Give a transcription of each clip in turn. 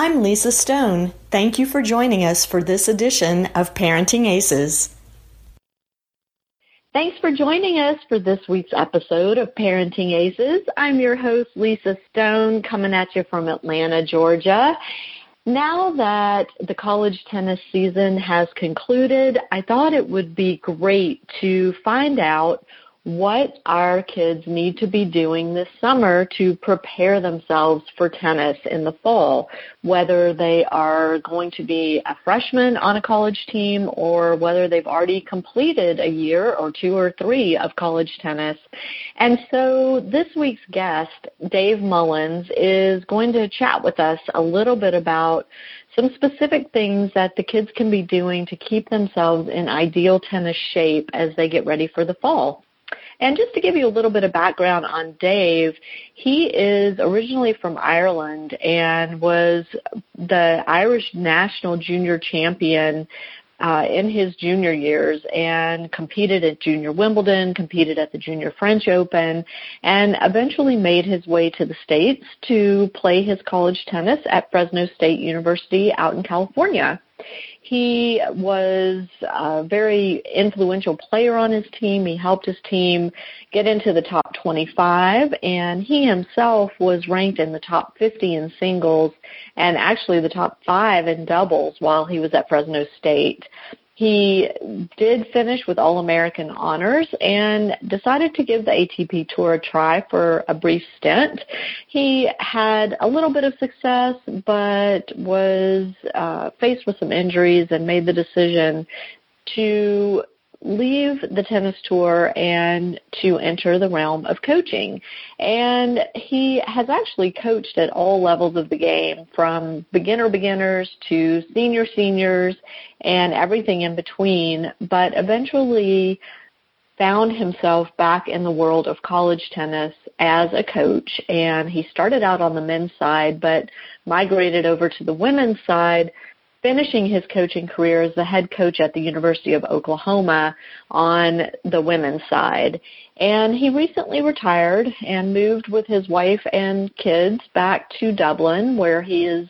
I'm Lisa Stone. Thank you for joining us for this edition of Parenting Aces. Thanks for joining us for this week's episode of Parenting Aces. I'm your host, Lisa Stone, coming at you from Atlanta, Georgia. Now that the college tennis season has concluded, I thought it would be great to find out what our kids need to be doing this summer to prepare themselves for tennis in the fall, whether they are going to be a freshman on a college team or whether they've already completed a year or two or three of college tennis. And so this week's guest, Dave Mullins, is going to chat with us a little bit about some specific things that the kids can be doing to keep themselves in ideal tennis shape as they get ready for the fall. And just to give you a little bit of background on Dave, he is originally from Ireland and was the Irish national junior champion uh, in his junior years and competed at Junior Wimbledon, competed at the Junior French Open, and eventually made his way to the States to play his college tennis at Fresno State University out in California. He was a very influential player on his team. He helped his team get into the top 25, and he himself was ranked in the top 50 in singles and actually the top five in doubles while he was at Fresno State. He did finish with All American honors and decided to give the ATP Tour a try for a brief stint. He had a little bit of success, but was uh, faced with some injuries and made the decision to leave the tennis tour and to enter the realm of coaching. And he has actually coached at all levels of the game from beginner beginners to senior seniors and everything in between, but eventually found himself back in the world of college tennis as a coach and he started out on the men's side but migrated over to the women's side finishing his coaching career as the head coach at the University of Oklahoma on the women's side. And he recently retired and moved with his wife and kids back to Dublin where he is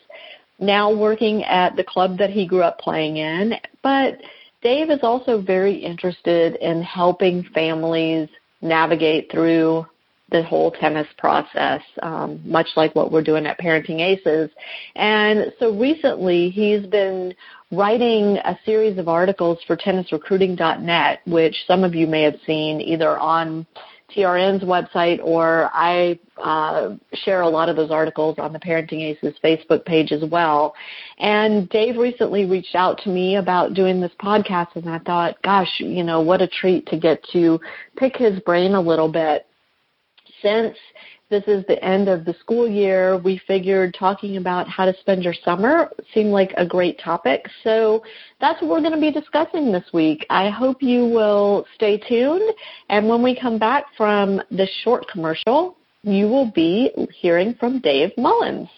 now working at the club that he grew up playing in. But Dave is also very interested in helping families navigate through the whole tennis process, um, much like what we're doing at Parenting Aces. And so recently he's been writing a series of articles for tennisrecruiting.net, which some of you may have seen either on TRN's website or I uh, share a lot of those articles on the Parenting Aces Facebook page as well. And Dave recently reached out to me about doing this podcast and I thought, gosh, you know, what a treat to get to pick his brain a little bit since this is the end of the school year, we figured talking about how to spend your summer seemed like a great topic. So that's what we're going to be discussing this week. I hope you will stay tuned. And when we come back from this short commercial, you will be hearing from Dave Mullins.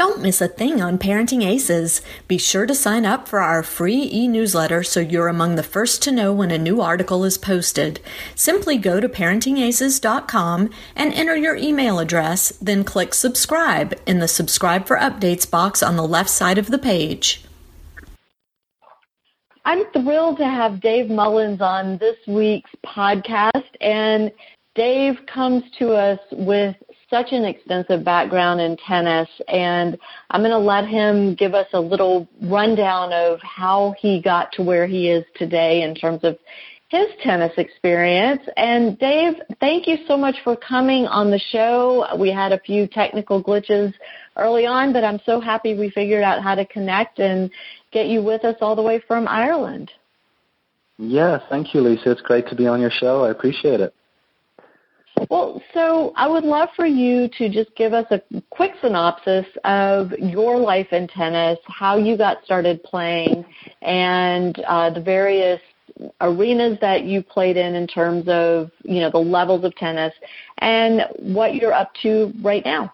Don't miss a thing on Parenting Aces. Be sure to sign up for our free e newsletter so you're among the first to know when a new article is posted. Simply go to parentingaces.com and enter your email address, then click subscribe in the Subscribe for Updates box on the left side of the page. I'm thrilled to have Dave Mullins on this week's podcast, and Dave comes to us with such an extensive background in tennis, and I'm going to let him give us a little rundown of how he got to where he is today in terms of his tennis experience. And Dave, thank you so much for coming on the show. We had a few technical glitches early on, but I'm so happy we figured out how to connect and get you with us all the way from Ireland. Yeah, thank you, Lisa. It's great to be on your show. I appreciate it. Well, so I would love for you to just give us a quick synopsis of your life in tennis, how you got started playing, and uh, the various arenas that you played in in terms of you know the levels of tennis, and what you're up to right now.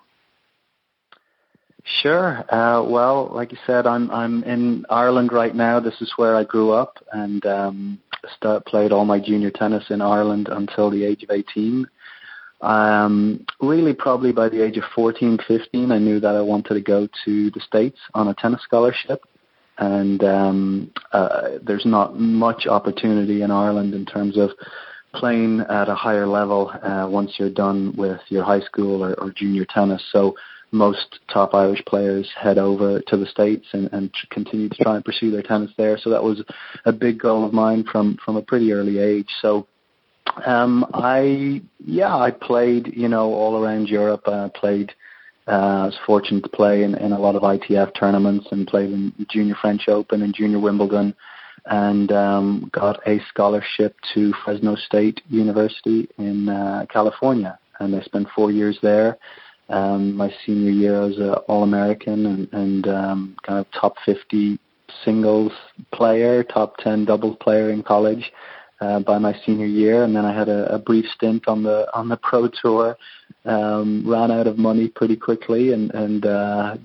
Sure. Uh, well, like you said, I'm I'm in Ireland right now. This is where I grew up and um, start, played all my junior tennis in Ireland until the age of 18 um, really probably by the age of 14, 15, I knew that I wanted to go to the States on a tennis scholarship. And um, uh, there's not much opportunity in Ireland in terms of playing at a higher level uh, once you're done with your high school or, or junior tennis. So most top Irish players head over to the States and, and continue to try and pursue their tennis there. So that was a big goal of mine from, from a pretty early age. So um, I yeah, I played you know all around Europe. I played. Uh, I was fortunate to play in, in a lot of ITF tournaments and played in Junior French Open and Junior Wimbledon, and um, got a scholarship to Fresno State University in uh, California. And I spent four years there. Um, my senior year, I was an All-American and, and um, kind of top 50 singles player, top 10 doubles player in college uh, by my senior year, and then I had a, a brief stint on the on the pro tour. Um, ran out of money pretty quickly, and and uh,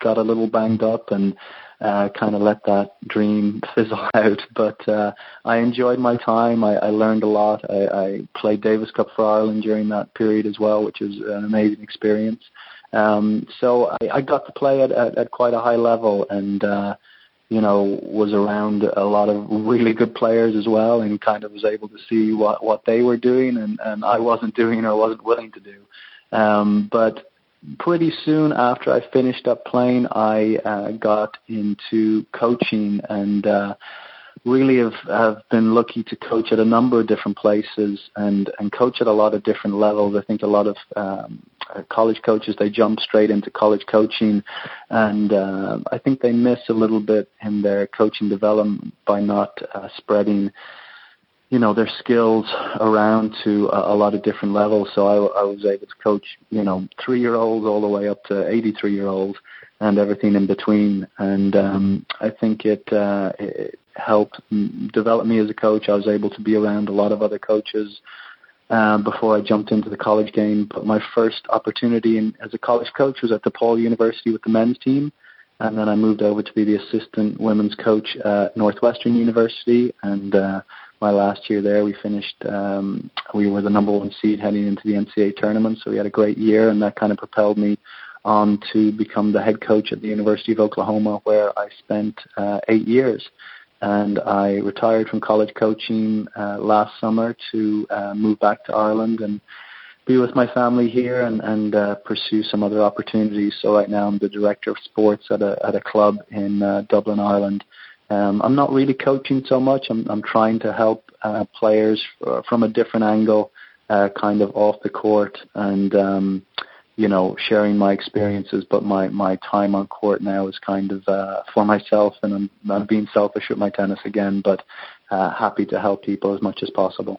got a little banged up, and uh, kind of let that dream fizzle out. But uh, I enjoyed my time. I, I learned a lot. I, I played Davis Cup for Ireland during that period as well, which was an amazing experience. Um, so I, I got to play at, at, at quite a high level, and uh, you know, was around a lot of really good players as well and kind of was able to see what, what they were doing and, and I wasn't doing or wasn't willing to do. Um, but pretty soon after I finished up playing, I uh, got into coaching and uh, really have, have been lucky to coach at a number of different places and, and coach at a lot of different levels. I think a lot of um, college coaches they jump straight into college coaching, and uh, I think they miss a little bit in their coaching development by not uh, spreading you know their skills around to a, a lot of different levels. So I, I was able to coach you know three year olds all the way up to 83 year olds and everything in between. And um, I think it, uh, it helped develop me as a coach. I was able to be around a lot of other coaches um, before I jumped into the college game. But my first opportunity in, as a college coach was at DePaul University with the men's team. And then I moved over to be the assistant women's coach at Northwestern University. And uh, my last year there, we finished, um, we were the number one seed heading into the NCAA tournament. So we had a great year, and that kind of propelled me on to become the head coach at the University of Oklahoma, where I spent uh, eight years and I retired from college coaching uh, last summer to uh, move back to Ireland and be with my family here and, and uh, pursue some other opportunities. So right now I'm the director of sports at a at a club in uh, Dublin, Ireland. Um, I'm not really coaching so much. I'm I'm trying to help uh, players f- from a different angle, uh, kind of off the court and. Um, you know, sharing my experiences, but my my time on court now is kind of uh, for myself, and I'm I'm being selfish with my tennis again, but uh, happy to help people as much as possible.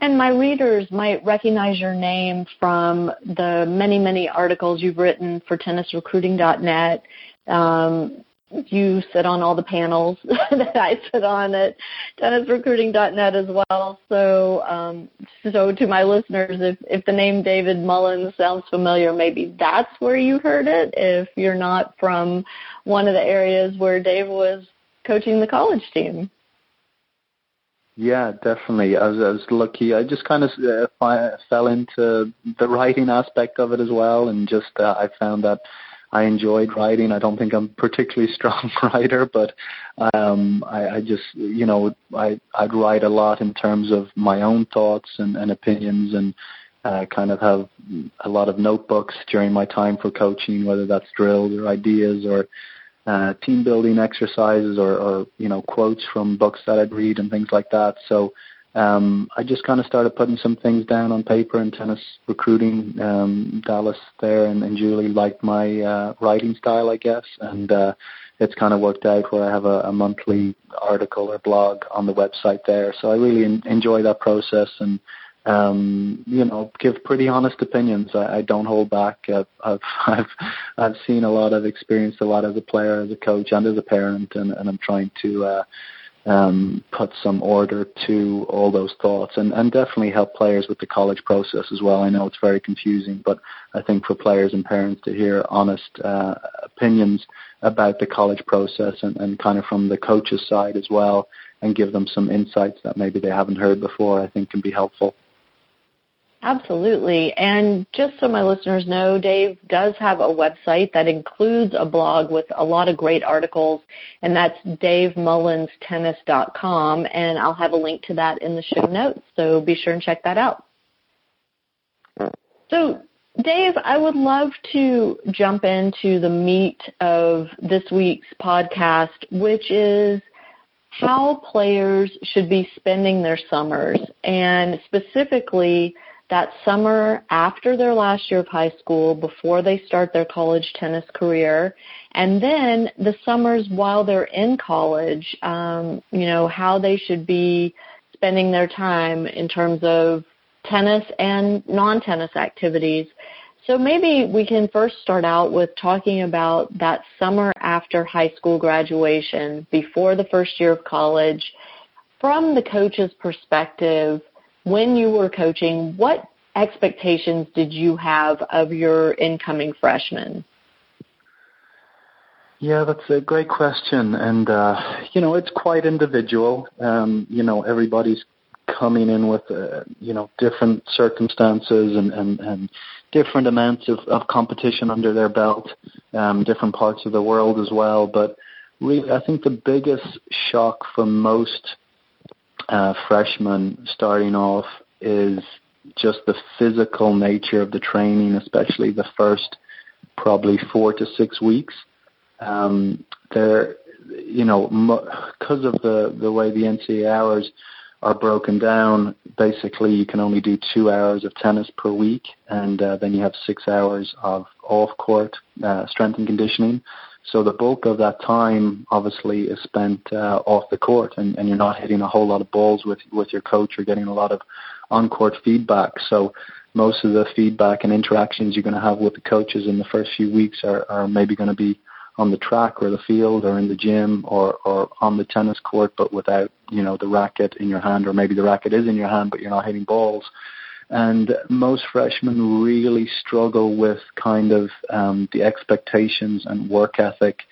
And my readers might recognize your name from the many, many articles you've written for tennisrecruiting.net. Um, you sit on all the panels that I sit on at tennisrecruiting.net as well. So, um, so to my listeners, if if the name David Mullins sounds familiar, maybe that's where you heard it. If you're not from one of the areas where Dave was coaching the college team. Yeah, definitely. I was, I was lucky. I just kind of uh, fell into the writing aspect of it as well, and just uh, I found that I enjoyed writing. I don't think I'm particularly strong writer, but um, I, I just, you know, I, I'd write a lot in terms of my own thoughts and, and opinions and uh, kind of have a lot of notebooks during my time for coaching, whether that's drills or ideas or uh, team building exercises or, or, you know, quotes from books that I'd read and things like that. So um, I just kind of started putting some things down on paper in tennis recruiting. Um, Dallas there and, and Julie liked my uh, writing style, I guess, and uh, it's kind of worked out where I have a, a monthly article or blog on the website there. So I really en- enjoy that process and um, you know, give pretty honest opinions. I, I don't hold back. I've, I've I've I've seen a lot. I've experienced a lot as a player, as a coach, and as a parent, and, and I'm trying to uh, um, put some order to all those thoughts and, and definitely help players with the college process as well. I know it's very confusing, but I think for players and parents to hear honest uh, opinions about the college process and, and kind of from the coach's side as well and give them some insights that maybe they haven't heard before, I think can be helpful. Absolutely. And just so my listeners know, Dave does have a website that includes a blog with a lot of great articles, and that's davemullinstennis.com. and I'll have a link to that in the show notes, so be sure and check that out. So, Dave, I would love to jump into the meat of this week's podcast, which is how players should be spending their summers, and specifically that summer after their last year of high school, before they start their college tennis career, and then the summers while they're in college, um, you know, how they should be spending their time in terms of tennis and non-tennis activities. So maybe we can first start out with talking about that summer after high school graduation, before the first year of college, from the coach's perspective, when you were coaching, what expectations did you have of your incoming freshmen? Yeah, that's a great question, and uh, you know it's quite individual. Um, you know, everybody's coming in with uh, you know different circumstances and, and, and different amounts of, of competition under their belt, um, different parts of the world as well. But really, I think the biggest shock for most uh, freshmen starting off is just the physical nature of the training, especially the first probably four to six weeks. Um, there, you know, because of the the way the NCAA hours are broken down, basically you can only do two hours of tennis per week, and uh, then you have six hours of off court uh, strength and conditioning. So the bulk of that time obviously is spent uh, off the court, and, and you're not hitting a whole lot of balls with with your coach. You're getting a lot of on court feedback. So most of the feedback and interactions you're going to have with the coaches in the first few weeks are, are maybe going to be on the track or the field or in the gym or, or on the tennis court, but without you know the racket in your hand, or maybe the racket is in your hand, but you're not hitting balls. And most freshmen really struggle with kind of um, the expectations and work ethic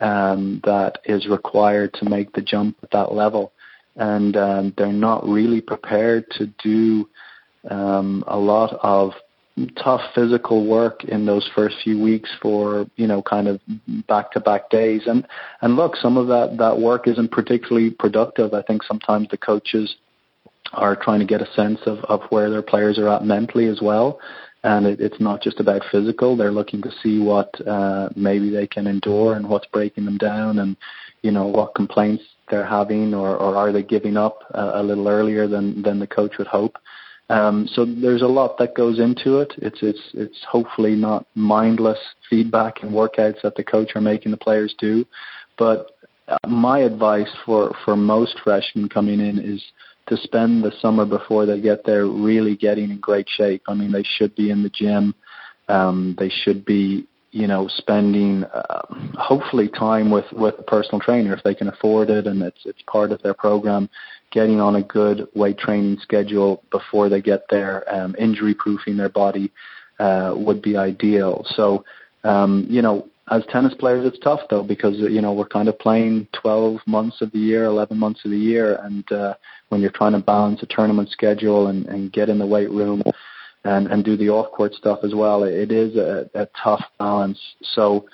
um, that is required to make the jump at that level. And um, they're not really prepared to do um, a lot of tough physical work in those first few weeks for you know kind of back to back days and and look some of that that work isn't particularly productive i think sometimes the coaches are trying to get a sense of, of where their players are at mentally as well. And it, it's not just about physical. They're looking to see what uh, maybe they can endure and what's breaking them down and, you know, what complaints they're having or, or are they giving up a, a little earlier than, than the coach would hope. Um, so there's a lot that goes into it. It's it's it's hopefully not mindless feedback and workouts that the coach are making the players do. But uh, my advice for for most freshmen coming in is to spend the summer before they get there really getting in great shape. I mean, they should be in the gym. Um, they should be, you know, spending uh, hopefully time with with a personal trainer if they can afford it, and it's it's part of their program. Getting on a good weight training schedule before they get there, um, injury proofing their body uh, would be ideal. So, um, you know, as tennis players, it's tough though because you know we're kind of playing 12 months of the year, 11 months of the year, and uh, when you're trying to balance a tournament schedule and, and get in the weight room and, and do the off-court stuff as well, it is a, a tough balance. So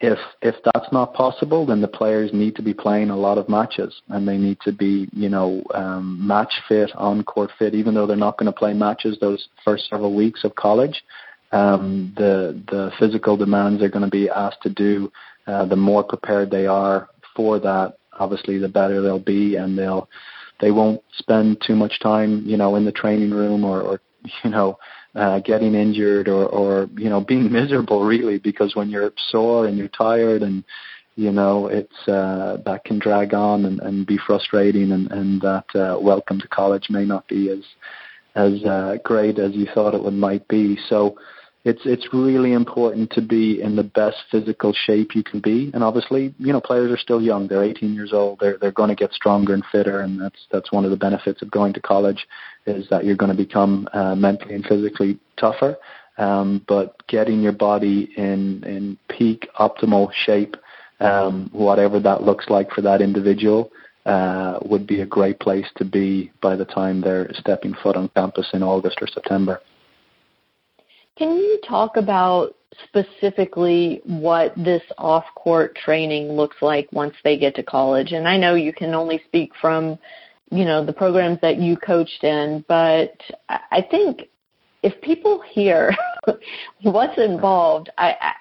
if if that's not possible, then the players need to be playing a lot of matches and they need to be, you know, um, match fit, on court fit, even though they're not going to play matches those first several weeks of college um, the the physical demands they're going to be asked to do, uh, the more prepared they are for that, obviously the better they'll be, and they'll they won't spend too much time, you know, in the training room or, or you know, uh, getting injured or or you know being miserable really because when you're sore and you're tired and you know it's uh, that can drag on and, and be frustrating and and that uh, welcome to college may not be as as uh, great as you thought it would might be. So it's it's really important to be in the best physical shape you can be. And obviously, you know, players are still young. They're 18 years old. They're they're going to get stronger and fitter, and that's that's one of the benefits of going to college, is that you're going to become uh, mentally and physically tougher. Um, but getting your body in in peak optimal shape, um, whatever that looks like for that individual, uh, would be a great place to be by the time they're stepping foot on campus in August or September. Can you talk about specifically what this off court training looks like once they get to college? And I know you can only speak from, you know, the programs that you coached in, but I think if people hear what's involved, I, I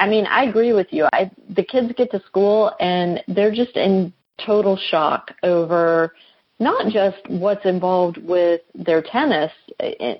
I mean, I agree with you. I the kids get to school and they're just in total shock over not just what's involved with their tennis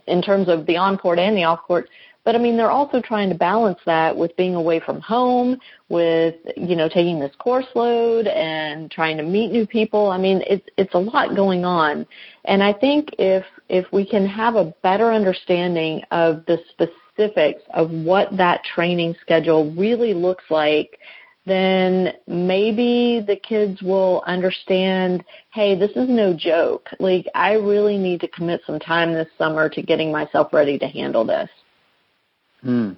in, terms of the on court and the off court, but I mean they're also trying to balance that with being away from home, with you know taking this course load and trying to meet new people. I mean it's it's a lot going on, and I think if if we can have a better understanding of the specifics of what that training schedule really looks like then maybe the kids will understand, hey, this is no joke. Like, I really need to commit some time this summer to getting myself ready to handle this. Hmm.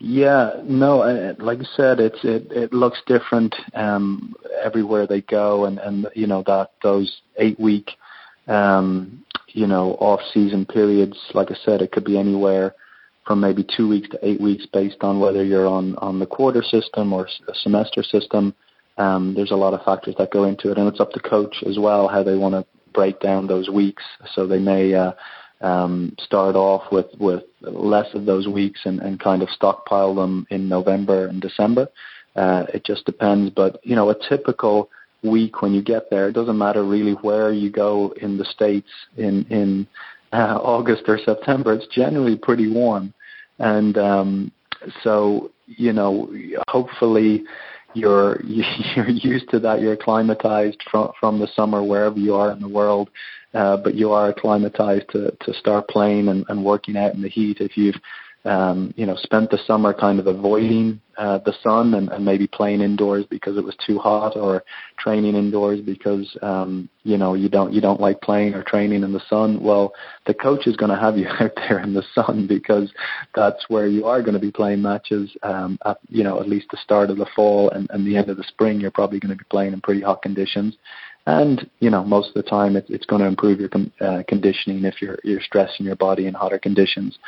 Yeah, no, like I said, it's it it looks different um everywhere they go and and you know that those 8 week um you know off season periods like I said it could be anywhere from maybe two weeks to eight weeks based on whether you're on, on the quarter system or a semester system. Um, there's a lot of factors that go into it, and it's up to coach as well how they want to break down those weeks. So they may uh, um, start off with, with less of those weeks and, and kind of stockpile them in November and December. Uh, it just depends, but you know, a typical week when you get there, it doesn't matter really where you go in the states in in uh, August or September. It's generally pretty warm and um, so you know hopefully you're you're used to that. You're acclimatized from from the summer wherever you are in the world. Uh, but you are acclimatized to to start playing and, and working out in the heat. If you've um, you know, spent the summer kind of avoiding uh, the sun and, and maybe playing indoors because it was too hot, or training indoors because um, you know you don't you don't like playing or training in the sun. Well, the coach is going to have you out there in the sun because that's where you are going to be playing matches. Um, at you know at least the start of the fall and, and the end of the spring, you're probably going to be playing in pretty hot conditions and you know most of the time it, it's going to improve your uh, conditioning if you're you're stressing your body in hotter conditions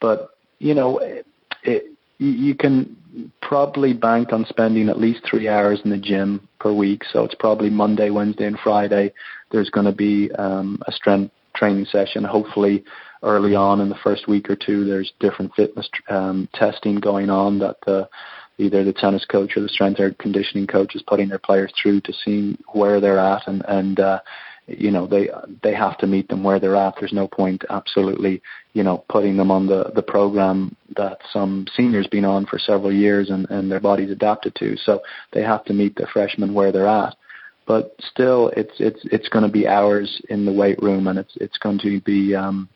but you know, it, it, you can probably bank on spending at least three hours in the gym per week. So it's probably Monday, Wednesday, and Friday. There's going to be um, a strength training session. Hopefully, early on in the first week or two, there's different fitness um, testing going on that the either the tennis coach or the strength or conditioning coach is putting their players through to see where they're at and and uh, you know they they have to meet them where they're at. There's no point absolutely you know putting them on the the program that some seniors been on for several years and and their bodies adapted to. So they have to meet the freshmen where they're at. But still, it's it's it's going to be hours in the weight room, and it's it's going to be um,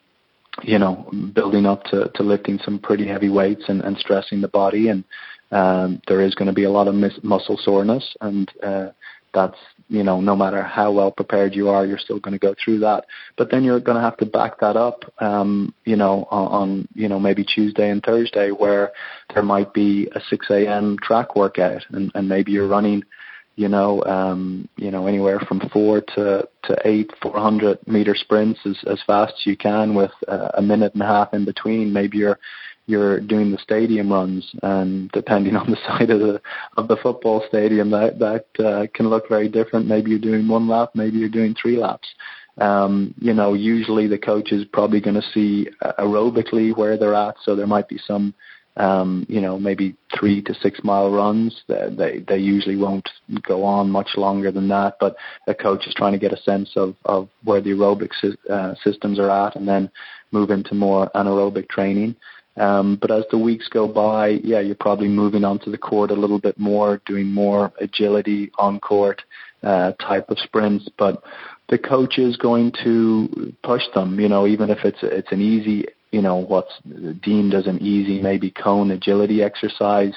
you know building up to to lifting some pretty heavy weights and and stressing the body and um, there is going to be a lot of mis- muscle soreness and uh, that's you know no matter how well prepared you are you're still going to go through that. But then you're going to have to back that up um you know on, on you know maybe tuesday and thursday where there might be a 6 a.m track workout and, and maybe you're running you know um you know anywhere from four to to eight 400 meter sprints as as fast as you can with uh, a minute and a half in between. Maybe you're you're doing the stadium runs, and depending on the side of the of the football stadium, that that uh, can look very different. Maybe you're doing one lap, maybe you're doing three laps. Um, you know, usually the coach is probably going to see aerobically where they're at, so there might be some, um, you know, maybe three to six mile runs. They they usually won't go on much longer than that, but the coach is trying to get a sense of of where the aerobic uh, systems are at, and then move into more anaerobic training. Um, but as the weeks go by, yeah, you're probably moving onto the court a little bit more, doing more agility on court uh, type of sprints. But the coach is going to push them, you know, even if it's it's an easy, you know, what's deemed as an easy maybe cone agility exercise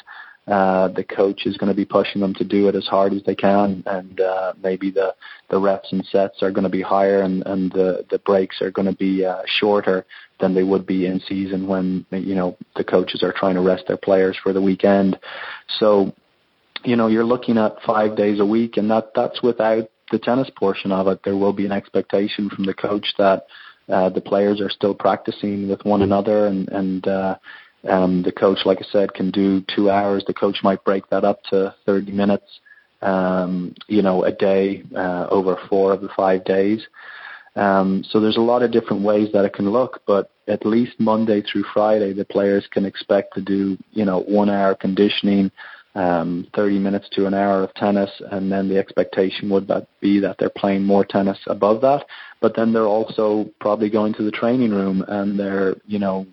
uh, the coach is going to be pushing them to do it as hard as they can, and uh, maybe the the reps and sets are going to be higher, and and the the breaks are going to be uh, shorter than they would be in season when you know the coaches are trying to rest their players for the weekend. So, you know, you're looking at five days a week, and that that's without the tennis portion of it. There will be an expectation from the coach that uh, the players are still practicing with one another, and and uh, um, the coach, like I said, can do two hours. The coach might break that up to 30 minutes, um, you know, a day uh, over four of the five days. Um, so there's a lot of different ways that it can look, but at least Monday through Friday, the players can expect to do, you know, one hour conditioning, um, 30 minutes to an hour of tennis, and then the expectation would be that they're playing more tennis above that. But then they're also probably going to the training room and they're, you know,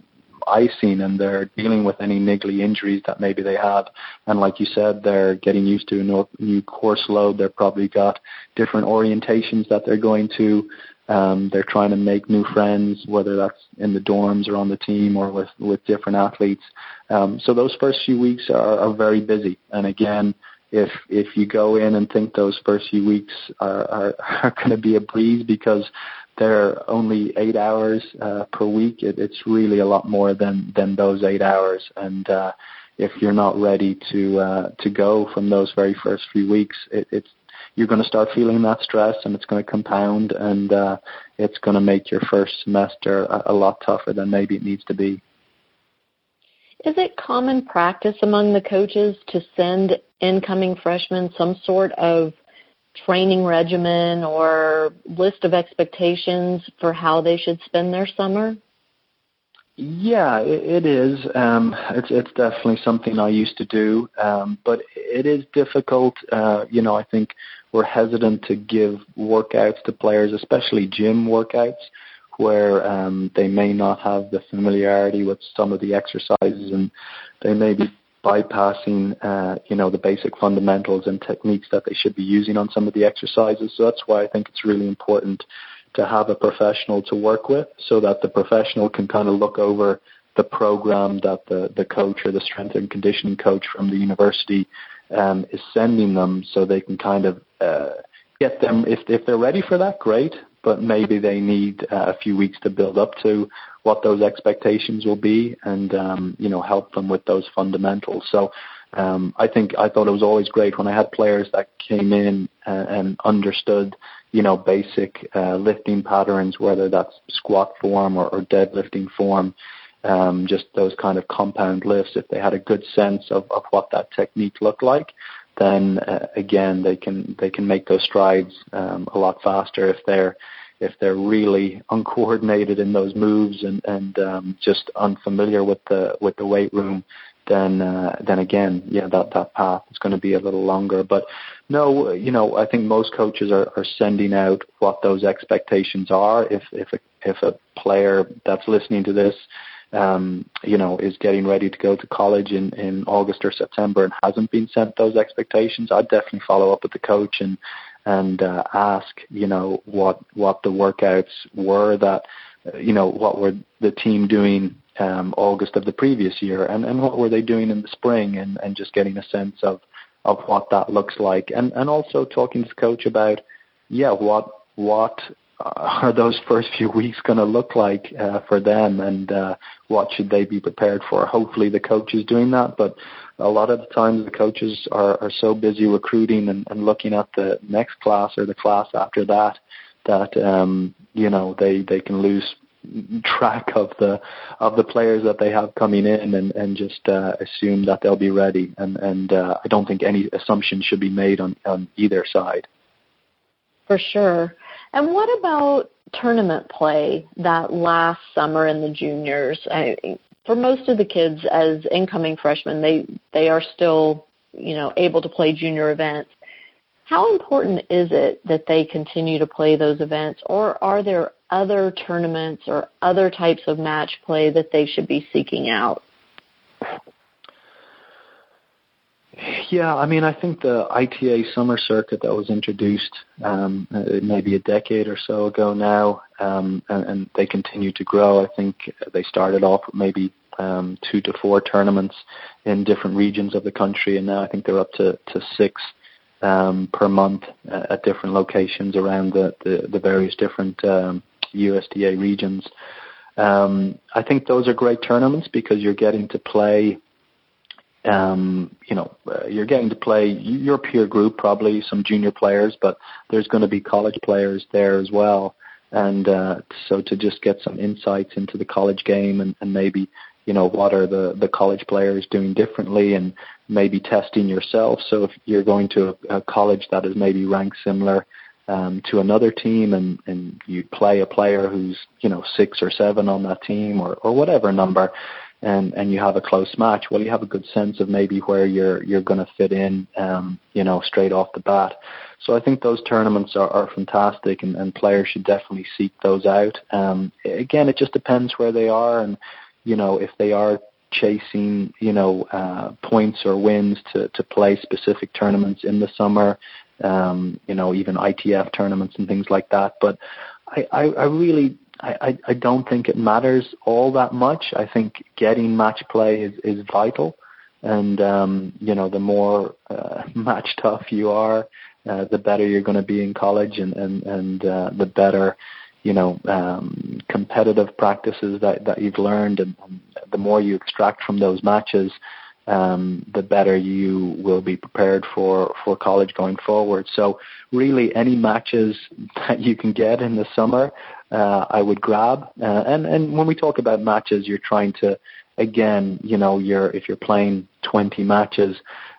icing and they're dealing with any niggly injuries that maybe they have. And like you said, they're getting used to a new course load. They're probably got different orientations that they're going to. Um, they're trying to make new friends, whether that's in the dorms or on the team or with, with different athletes. Um, so those first few weeks are, are very busy. And again, if if you go in and think those first few weeks are are, are going to be a breeze because they're only eight hours uh, per week, it, it's really a lot more than than those eight hours. And uh, if you're not ready to uh, to go from those very first few weeks, it, it's you're going to start feeling that stress and it's going to compound and uh, it's going to make your first semester a, a lot tougher than maybe it needs to be. Is it common practice among the coaches to send incoming freshmen some sort of training regimen or list of expectations for how they should spend their summer? Yeah, it, it is. Um, it's it's definitely something I used to do, um, but it is difficult. Uh, you know, I think we're hesitant to give workouts to players, especially gym workouts, where um, they may not have the familiarity with some of the exercises, and they may be bypassing, uh, you know, the basic fundamentals and techniques that they should be using on some of the exercises. So that's why I think it's really important to have a professional to work with so that the professional can kind of look over the program that the, the coach or the strength and conditioning coach from the university um, is sending them so they can kind of uh, get them, if, if they're ready for that, great, but maybe they need uh, a few weeks to build up to what those expectations will be and, um, you know, help them with those fundamentals. So um, I think I thought it was always great when I had players that came in and, and understood, you know, basic uh, lifting patterns, whether that's squat form or, or deadlifting form, um, just those kind of compound lifts. If they had a good sense of, of what that technique looked like, then uh, again they can they can make those strides um, a lot faster if they're if they're really uncoordinated in those moves and and um, just unfamiliar with the with the weight room then uh, then again, yeah, that that path is going to be a little longer. But no, you know, I think most coaches are, are sending out what those expectations are. If if a if a player that's listening to this, um, you know, is getting ready to go to college in in August or September and hasn't been sent those expectations, I'd definitely follow up with the coach and and uh, ask, you know, what what the workouts were that, you know, what were the team doing um, August of the previous year, and, and what were they doing in the spring, and, and just getting a sense of of what that looks like, and and also talking to the coach about, yeah, what what are those first few weeks going to look like uh, for them, and uh, what should they be prepared for? Hopefully, the coach is doing that, but a lot of the times the coaches are, are so busy recruiting and, and looking at the next class or the class after that that um, you know they they can lose track of the of the players that they have coming in and and just uh, assume that they'll be ready and and uh, I don't think any assumption should be made on on either side. For sure. And what about tournament play that last summer in the juniors? I, for most of the kids as incoming freshmen, they they are still you know able to play junior events. How important is it that they continue to play those events, or are there other tournaments or other types of match play that they should be seeking out? Yeah, I mean, I think the ITA summer circuit that was introduced um, maybe a decade or so ago now, um, and, and they continue to grow. I think they started off with maybe um, two to four tournaments in different regions of the country, and now I think they're up to, to six um, per month at different locations around the, the, the various different um, USTA regions. Um, I think those are great tournaments because you're getting to play. Um, you know, uh, you're getting to play your peer group, probably some junior players, but there's going to be college players there as well. And uh, so to just get some insights into the college game and, and maybe you know what are the the college players doing differently and maybe testing yourself. So if you're going to a, a college that is maybe ranked similar um, to another team and, and you play a player who's you know six or seven on that team or, or whatever number and you have a close match well you have a good sense of maybe where you're you're going to fit in um, you know straight off the bat so I think those tournaments are, are fantastic and, and players should definitely seek those out um, again it just depends where they are and you know if they are chasing you know uh, points or wins to to play specific tournaments in the summer um, you know, even ITF tournaments and things like that. But I, I, I really, I, I don't think it matters all that much. I think getting match play is, is vital. And, um, you know, the more uh, match tough you are, uh, the better you're going to be in college and, and, and uh, the better, you know, um, competitive practices that, that you've learned and, and the more you extract from those matches, um, the better you will be prepared for, for college going forward. So really any matches that you can get in the summer, uh, I would grab. Uh, and, and when we talk about matches, you're trying to, again, you know, you're, if you're playing 20 matches,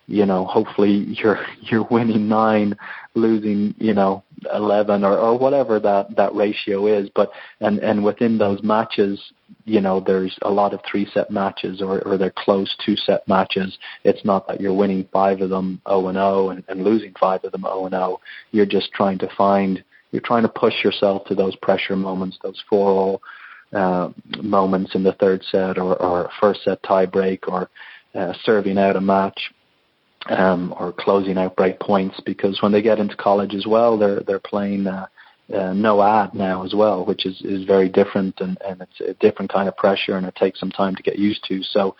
you know, hopefully you're you're winning nine, losing, you know, eleven or, or whatever that, that ratio is. But and, and within those matches, you know, there's a lot of three set matches or, or they're close two set matches. It's not that you're winning five of them O and O and, and losing five of them O and O. You're just trying to find you're trying to push yourself to those pressure moments, those four all uh, moments in the third set or, or first set tie break or uh, serving out a match um, or closing out break points because when they get into college as well, they're they're playing uh, uh, no ad now as well, which is is very different and and it's a different kind of pressure and it takes some time to get used to. So.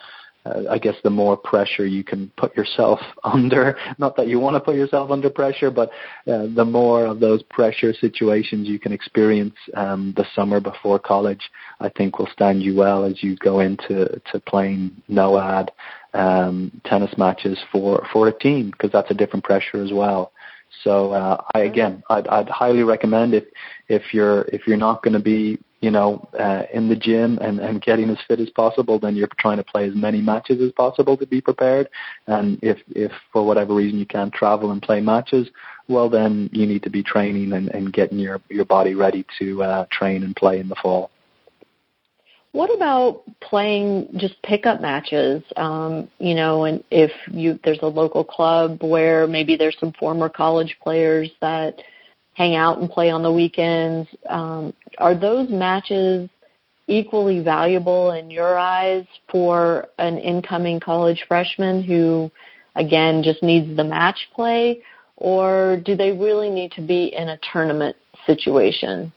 Uh, I guess the more pressure you can put yourself under, not that you want to put yourself under pressure, but uh, the more of those pressure situations you can experience um, the summer before college, I think will stand you well as you go into to playing no ad um, tennis matches for for a team because that's a different pressure as well. So uh, I again, I'd, I'd highly recommend if if you're if you're not going to be you know uh, in the gym and and getting as fit as possible, then you're trying to play as many matches as possible to be prepared. And if if for whatever reason you can't travel and play matches, well then you need to be training and, and getting your your body ready to uh, train and play in the fall. What about playing just pickup matches? Um, you know, and if you there's a local club where maybe there's some former college players that hang out and play on the weekends. Um, are those matches equally valuable in your eyes for an incoming college freshman who, again, just needs the match play, or do they really need to be in a tournament situation?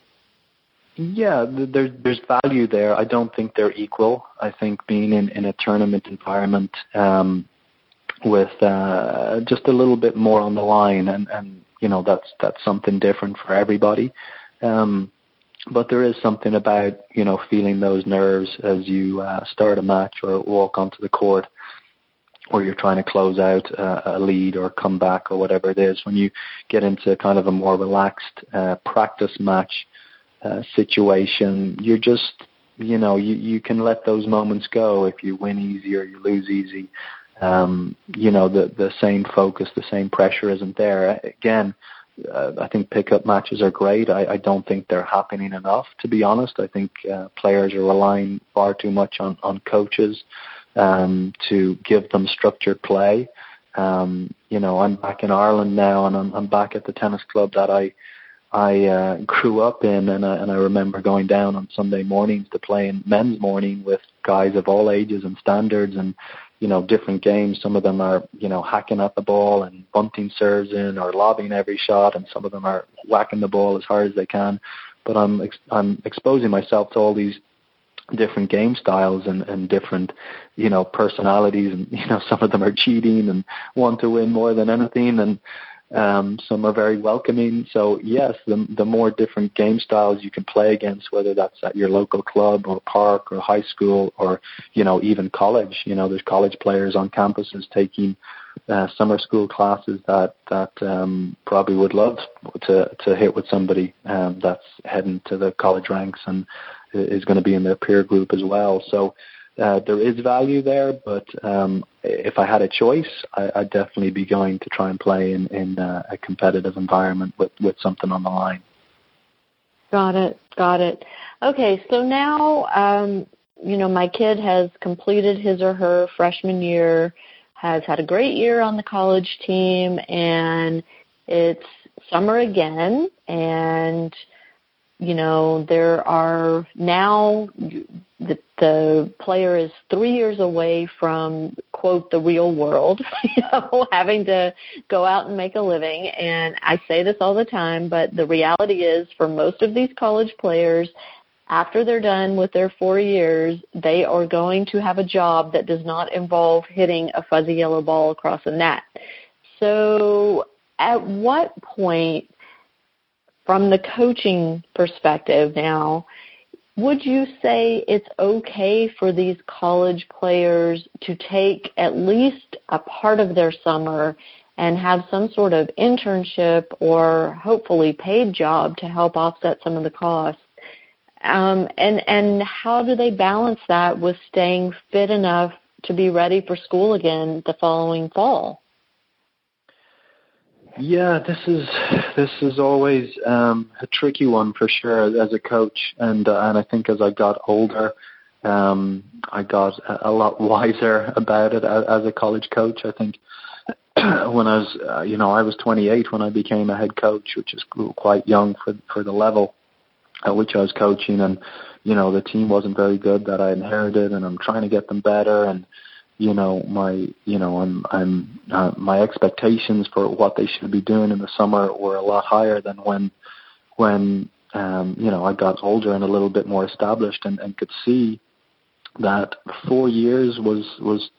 Yeah, there's there's value there. I don't think they're equal. I think being in in a tournament environment um, with uh, just a little bit more on the line, and and you know that's that's something different for everybody. Um, but there is something about you know feeling those nerves as you uh, start a match or walk onto the court, or you're trying to close out a, a lead or come back or whatever it is. When you get into kind of a more relaxed uh, practice match uh, situation, you're just you know you you can let those moments go if you win easy or you lose easy. Um, you know the the same focus, the same pressure isn't there. Again, uh, I think pickup matches are great. I, I don't think they're happening enough, to be honest. I think uh, players are relying far too much on on coaches um, to give them structured play. Um, you know, I'm back in Ireland now, and I'm, I'm back at the tennis club that I I uh, grew up in, and I, and I remember going down on Sunday mornings to play in men's morning with guys of all ages and standards, and you know different games. Some of them are you know hacking at the ball and bunting serves in or lobbing every shot, and some of them are whacking the ball as hard as they can. But I'm ex- I'm exposing myself to all these different game styles and, and different, you know, personalities and, you know, some of them are cheating and want to win more than anything. And, um, some are very welcoming. So yes, the, the more different game styles you can play against, whether that's at your local club or park or high school or you know even college. You know, there's college players on campuses taking uh, summer school classes that that um, probably would love to to hit with somebody um, that's heading to the college ranks and is going to be in their peer group as well. So uh, there is value there, but um, if I had a choice, I, I'd definitely be going to try and play in, in uh, a competitive environment with, with something on the line. Got it. Got it. Okay, so now, um, you know, my kid has completed his or her freshman year, has had a great year on the college team, and it's summer again, and you know, there are now the, the player is three years away from quote the real world, you know, having to go out and make a living. And I say this all the time, but the reality is for most of these college players, after they're done with their four years, they are going to have a job that does not involve hitting a fuzzy yellow ball across a net. So at what point from the coaching perspective now, would you say it's okay for these college players to take at least a part of their summer and have some sort of internship or hopefully paid job to help offset some of the costs? Um, and and how do they balance that with staying fit enough to be ready for school again the following fall? Yeah, this is this is always um, a tricky one for sure as a coach, and uh, and I think as I got older, um, I got a, lot wiser about it as, as a college coach. I think when I was, uh, you know, I was 28 when I became a head coach, which is quite young for for the level at which I was coaching, and you know the team wasn't very good that I inherited, and I'm trying to get them better, and you know my you know I'm I'm uh, my expectations for what they should be doing in the summer were a lot higher than when when um you know I got older and a little bit more established and, and could see that four years was was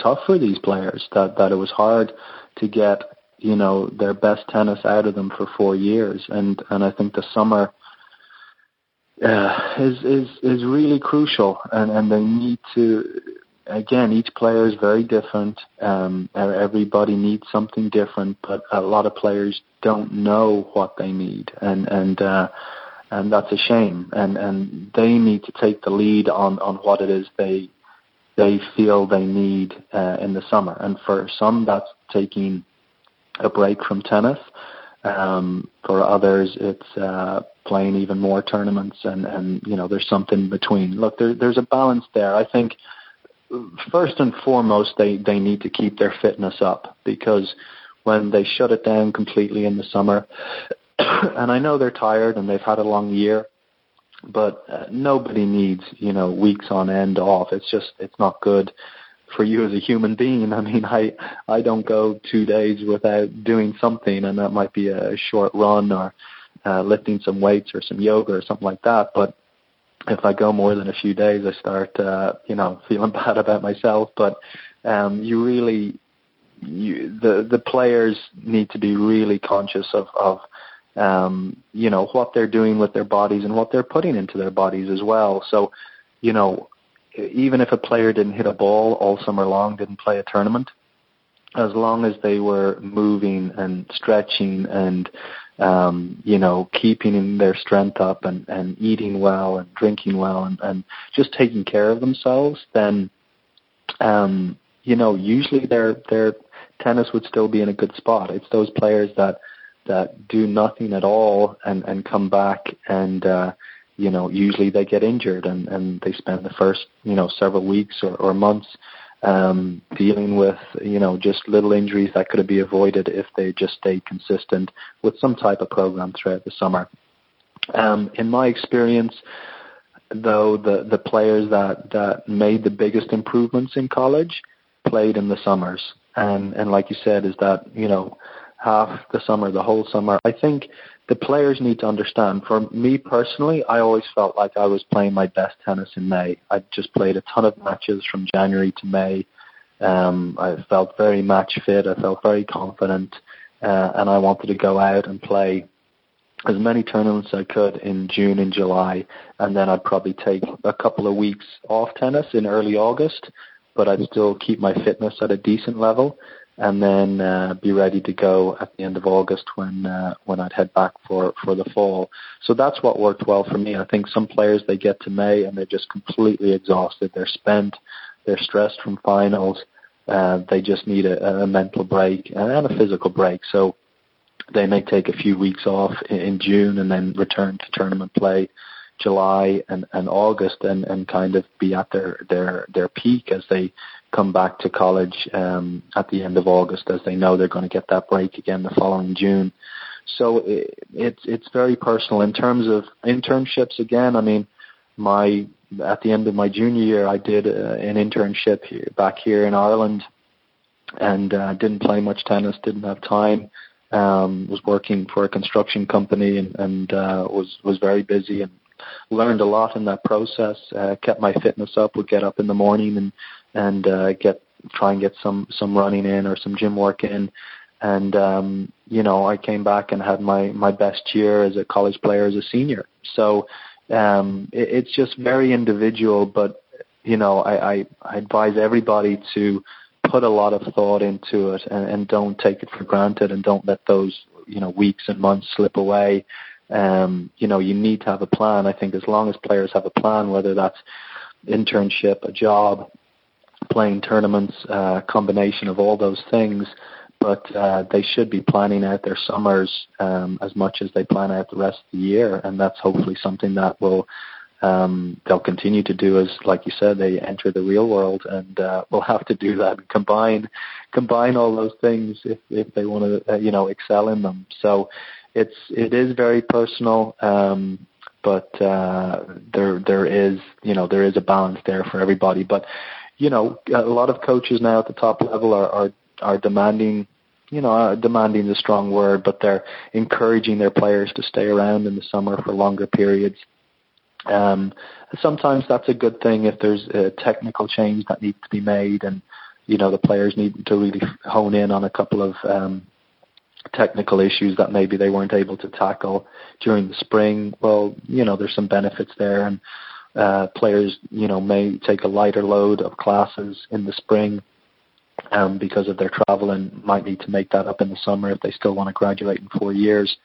tough for these players that that it was hard to get you know their best tennis out of them for four years. And and I think the summer uh, is is is really crucial and and they need to again, each player is very different. Um, everybody needs something different, but a lot of players don't know what they need, and and uh, and that's a shame. And and they need to take the lead on on what it is they they feel they need uh, in the summer. And for some, that's taking a break from tennis. Um, for others, it's uh, playing even more tournaments, and and you know, there's something between. Look, there, there's a balance there. I think first and foremost, they, they need to keep their fitness up because when they shut it down completely in the summer, and I know they're tired and they've had a long year, but uh, nobody needs, you know, weeks on end off. It's just, it's not good for you as a human being. I mean, I, I don't go two days without doing something and that might be a short run or uh, lifting some weights or some yoga or something like that. But if I go more than a few days, I start, uh, you know, feeling bad about myself. But um, you really, you, the the players need to be really conscious of of um, you know what they're doing with their bodies and what they're putting into their bodies as well. So, you know, even if a player didn't hit a ball all summer long, didn't play a tournament, as long as they were moving and stretching and um, you know, keeping their strength up and, and eating well and drinking well and, and just taking care of themselves, then, um, you know, usually their their tennis would still be in a good spot. It's those players that that do nothing at all and and come back and uh, you know usually they get injured and and they spend the first you know several weeks or, or months um, dealing with you know just little injuries that could be avoided if they just stayed consistent with some type of program throughout the summer. Um, in my experience, though, the the players that that made the biggest improvements in college played in the summers, and and like you said, is that you know half the summer, the whole summer. I think the players need to understand. For me personally, I always felt like I was playing my best tennis in May. I just played a ton of matches from January to May. Um, I felt very match fit. I felt very confident, uh, and I wanted to go out and play as many tournaments as I could in June and July, and then I'd probably take a couple of weeks off tennis in early August, but I'd still keep my fitness at a decent level and then uh, be ready to go at the end of August when uh, when I'd head back for for the fall. So that's what worked well for me. I think some players they get to May and they're just completely exhausted. They're spent. They're stressed from finals. Uh, they just need a, a mental break and a physical break. So they may take a few weeks off in, in June and then return to tournament play July and, and August and, and kind of be at their, their, their peak as they come back to college um, at the end of August as they know they're going to get that break again the following June. So it, it's it's very personal in terms of internships. Again, I mean, my at the end of my junior year, I did uh, an internship here, back here in Ireland, and uh, didn't play much tennis. Didn't have time. Um, was working for a construction company and, and uh, was was very busy and learned a lot in that process. Uh, kept my fitness up. Would get up in the morning and and uh, get try and get some some running in or some gym work in. And um, you know, I came back and had my my best year as a college player as a senior. So um, it, it's just very individual. But you know, I, I, I advise everybody to put a lot of thought into it and, and don't take it for granted and don't let those you know weeks and months slip away um, you know, you need to have a plan. I think as long as players have a plan, whether that's internship, a job, playing tournaments, uh, combination of all those things, but uh, they should be planning out their summers um, as much as they plan out the rest of the year, and that's hopefully something that will um, they'll continue to do as, like you said, they enter the real world, and uh, will have to do that and combine combine all those things if if they want to, uh, you know, excel in them. So it's it is very personal, um, but uh, there there is you know there is a balance there for everybody. But you know a lot of coaches now at the top level are are, are demanding you know, uh, demanding a strong word, but they're encouraging their players to stay around in the summer for longer periods. Um, sometimes that's a good thing if there's a technical change that needs to be made, and you know the players need to really hone in on a couple of um, technical issues that maybe they weren't able to tackle during the spring. Well, you know, there's some benefits there, and uh, players, you know, may take a lighter load of classes in the spring um, because of their travel and might need to make that up in the summer if they still want to graduate in four years.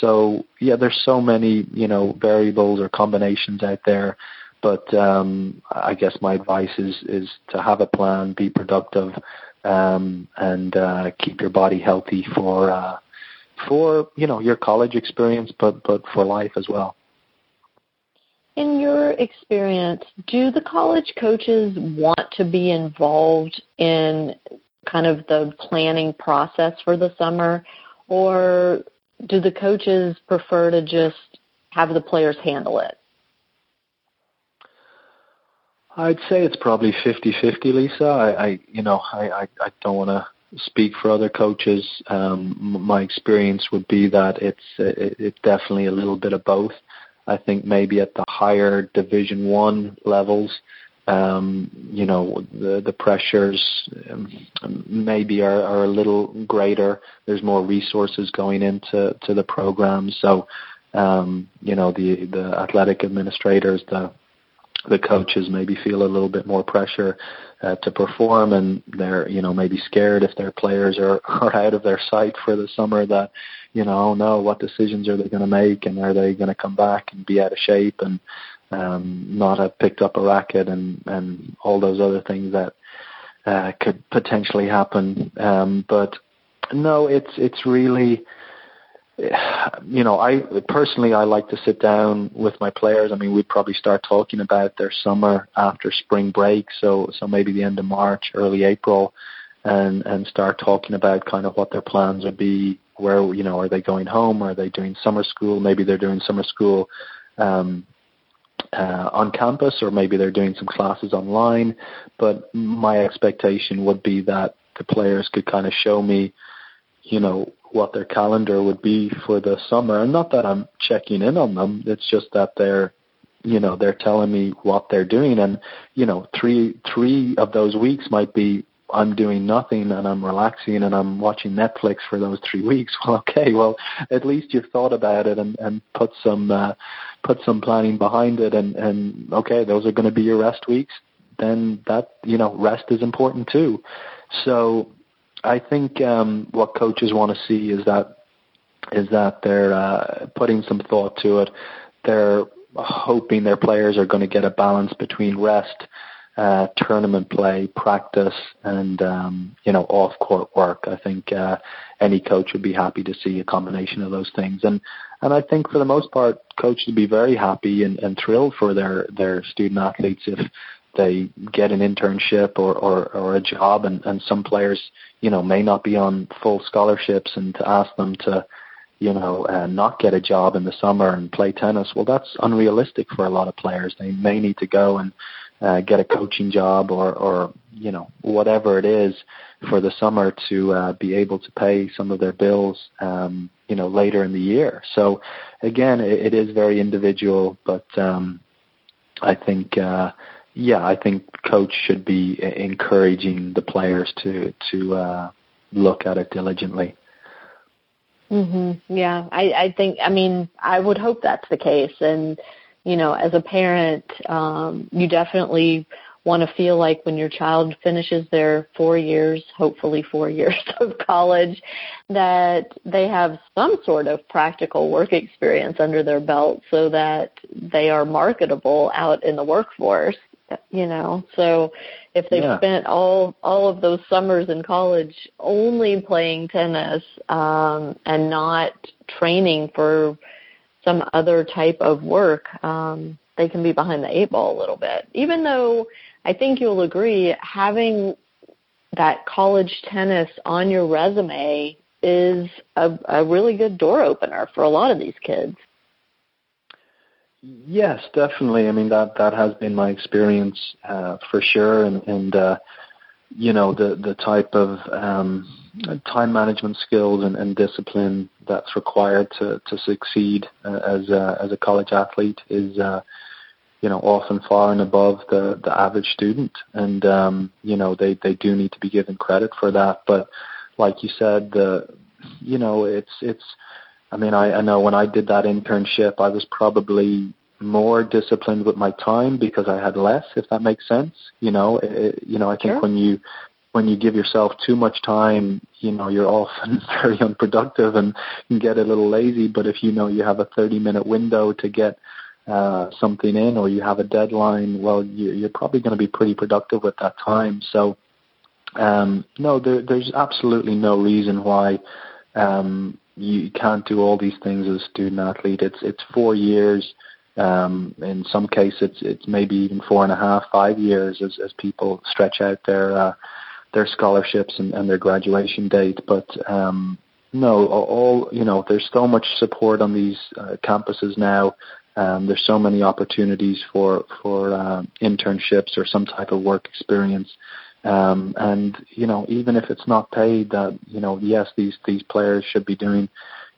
So yeah, there's so many you know variables or combinations out there. But um, I guess my advice is is to have a plan, be productive, um, and uh, keep your body healthy for uh, for you know your college experience, but but for life as well. In your experience, do the college coaches want to be involved in kind of the planning process for the summer, or do the coaches prefer to just have the players handle it? I'd say it's probably 50-50, Lisa. I, I you know, I, I, I don't want to speak for other coaches. Um, my experience would be that it's it, it's definitely a little bit of both. I think maybe at the higher Division One levels, um, you know, the the pressures um, maybe are, are a little greater. There's more resources going into to the program, so um, you know the the athletic administrators, the the coaches maybe feel a little bit more pressure uh, to perform and they're you know maybe scared if their players are are out of their sight for the summer that you know oh no what decisions are they going to make and are they going to come back and be out of shape and um not have picked up a racket and and all those other things that uh could potentially happen. Um but no it's it's really you know, I personally I like to sit down with my players. I mean, we'd probably start talking about their summer after spring break, so so maybe the end of March, early April, and and start talking about kind of what their plans would be. Where you know, are they going home? Are they doing summer school? Maybe they're doing summer school um, uh, on campus, or maybe they're doing some classes online. But my expectation would be that the players could kind of show me, you know, what their calendar would be for the summer. And not that I'm checking in on them. It's just that they're, you know, they're telling me what they're doing. And, you know, three, three of those weeks might be I'm doing nothing and I'm relaxing and I'm watching Netflix for those three weeks. Well, okay, well, at least you've thought about it and, and put some, uh, put some planning behind it and, and okay, those are going to be your rest weeks. Then that, you know, rest is important too. So I think um, what coaches want to see is that is that they're uh, putting some thought to it. They're hoping their players are going to get a balance between rest, uh, tournament play, practice, and um, you know off-court work. I think uh, any coach would be happy to see a combination of those things, and and I think for the most part, coaches would be very happy and, and thrilled for their their student athletes if they get an internship or, or, or a job and, and some players, you know, may not be on full scholarships and to ask them to, you know, uh, not get a job in the summer and play tennis, well, that's unrealistic for a lot of players. They may need to go and uh, get a coaching job or, or, you know, whatever it is for the summer to uh, be able to pay some of their bills, um, you know, later in the year. So again, it, it is very individual, but um, I think, uh, yeah, I think coach should be encouraging the players to to uh, look at it diligently. Mm-hmm. Yeah, I I think I mean I would hope that's the case and you know as a parent um you definitely want to feel like when your child finishes their 4 years, hopefully 4 years of college that they have some sort of practical work experience under their belt so that they are marketable out in the workforce you know? So if they've yeah. spent all all of those summers in college only playing tennis um and not training for some other type of work um they can be behind the eight ball a little bit. Even though i think you'll agree having that college tennis on your resume is a, a really good door opener for a lot of these kids Yes, definitely. I mean that that has been my experience uh, for sure, and and uh, you know the the type of um, time management skills and, and discipline that's required to to succeed uh, as a, as a college athlete is uh, you know often far and above the the average student, and um, you know they they do need to be given credit for that. But like you said, the you know it's it's I mean, I, I know when I did that internship, I was probably more disciplined with my time because I had less, if that makes sense. You know, it, you know, I think sure. when you when you give yourself too much time, you know, you're often very unproductive and can get a little lazy. But if you know you have a 30 minute window to get uh, something in or you have a deadline, well, you, you're probably going to be pretty productive with that time. So, um, no, there, there's absolutely no reason why um, you can't do all these things as a student athlete. It's it's four years. Um, in some cases, it's it's maybe even four and a half, five years as as people stretch out their uh, their scholarships and, and their graduation date. But um, no, all you know, there's so much support on these uh, campuses now. Um, there's so many opportunities for for uh, internships or some type of work experience. Um, and you know, even if it's not paid, that you know, yes, these these players should be doing,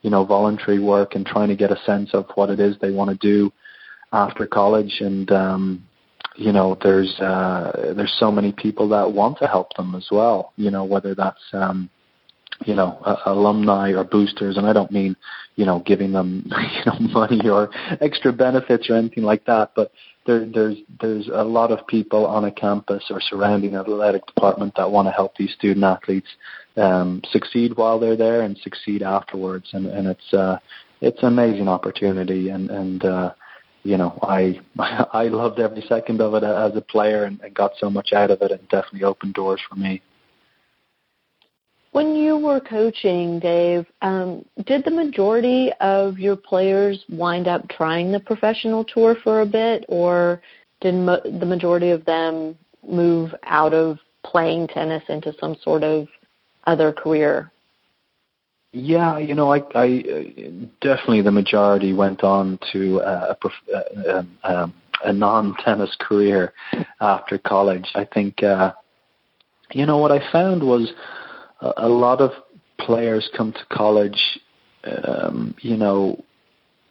you know, voluntary work and trying to get a sense of what it is they want to do after college. And um, you know, there's uh, there's so many people that want to help them as well. You know, whether that's um, you know, uh, alumni or boosters, and I don't mean, you know, giving them, you know, money or extra benefits or anything like that, but there, there's there's a lot of people on a campus or surrounding an athletic department that want to help these student athletes um, succeed while they're there and succeed afterwards, and and it's uh, it's an amazing opportunity, and and uh, you know I I loved every second of it as a player and, and got so much out of it, and definitely opened doors for me. When you were coaching, Dave, um, did the majority of your players wind up trying the professional tour for a bit, or did mo- the majority of them move out of playing tennis into some sort of other career? Yeah, you know, I, I definitely the majority went on to a, prof- uh, um, um, a non-tennis career after college. I think, uh, you know, what I found was a lot of players come to college, um, you know,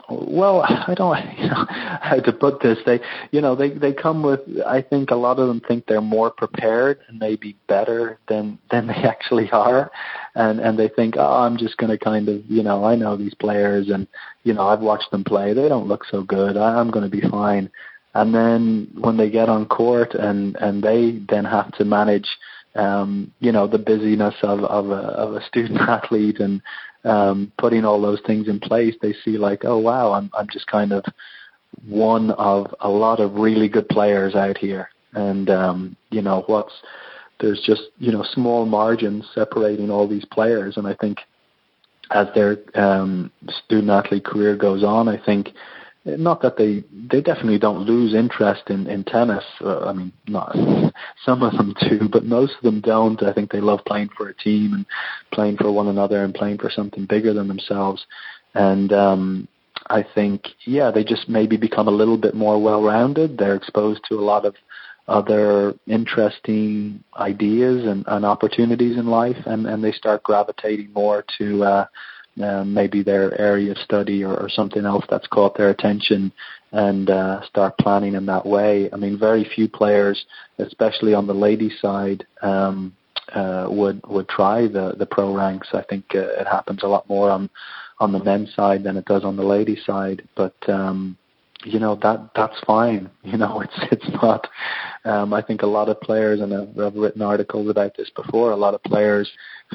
well, I don't know how to put this. They, you know, they they come with. I think a lot of them think they're more prepared and maybe better than than they actually are, and and they think, oh, I'm just going to kind of, you know, I know these players, and you know, I've watched them play. They don't look so good. I'm going to be fine. And then when they get on court and and they then have to manage um, you know, the busyness of of a, of a student athlete and um, putting all those things in place, they see like, oh wow, I'm I'm just kind of one of a lot of really good players out here, and um, you know what's there's just you know small margins separating all these players, and I think as their um, student athlete career goes on, I think not that they they definitely don't lose interest in in tennis. Uh, I mean, not some of them do, but most of them don't. I think they love playing for a team and playing for one another and playing for something bigger than themselves. And um, I think, yeah, they just maybe become a little bit more well-rounded. They're exposed to a lot of other interesting ideas and, and opportunities in life, and, and they start gravitating more to uh, uh, maybe their area of study or, or something else that's caught their attention and uh, start planning in that way. I mean, very few players, especially on the ladies' side, um, uh, would would try the the pro ranks. I think uh, it happens a lot more on on the men's side than it does on the ladies' side. But um, you know that that's fine. You know, it's it's not. Um, I think a lot of players, and I've, I've written articles about this before. A lot of players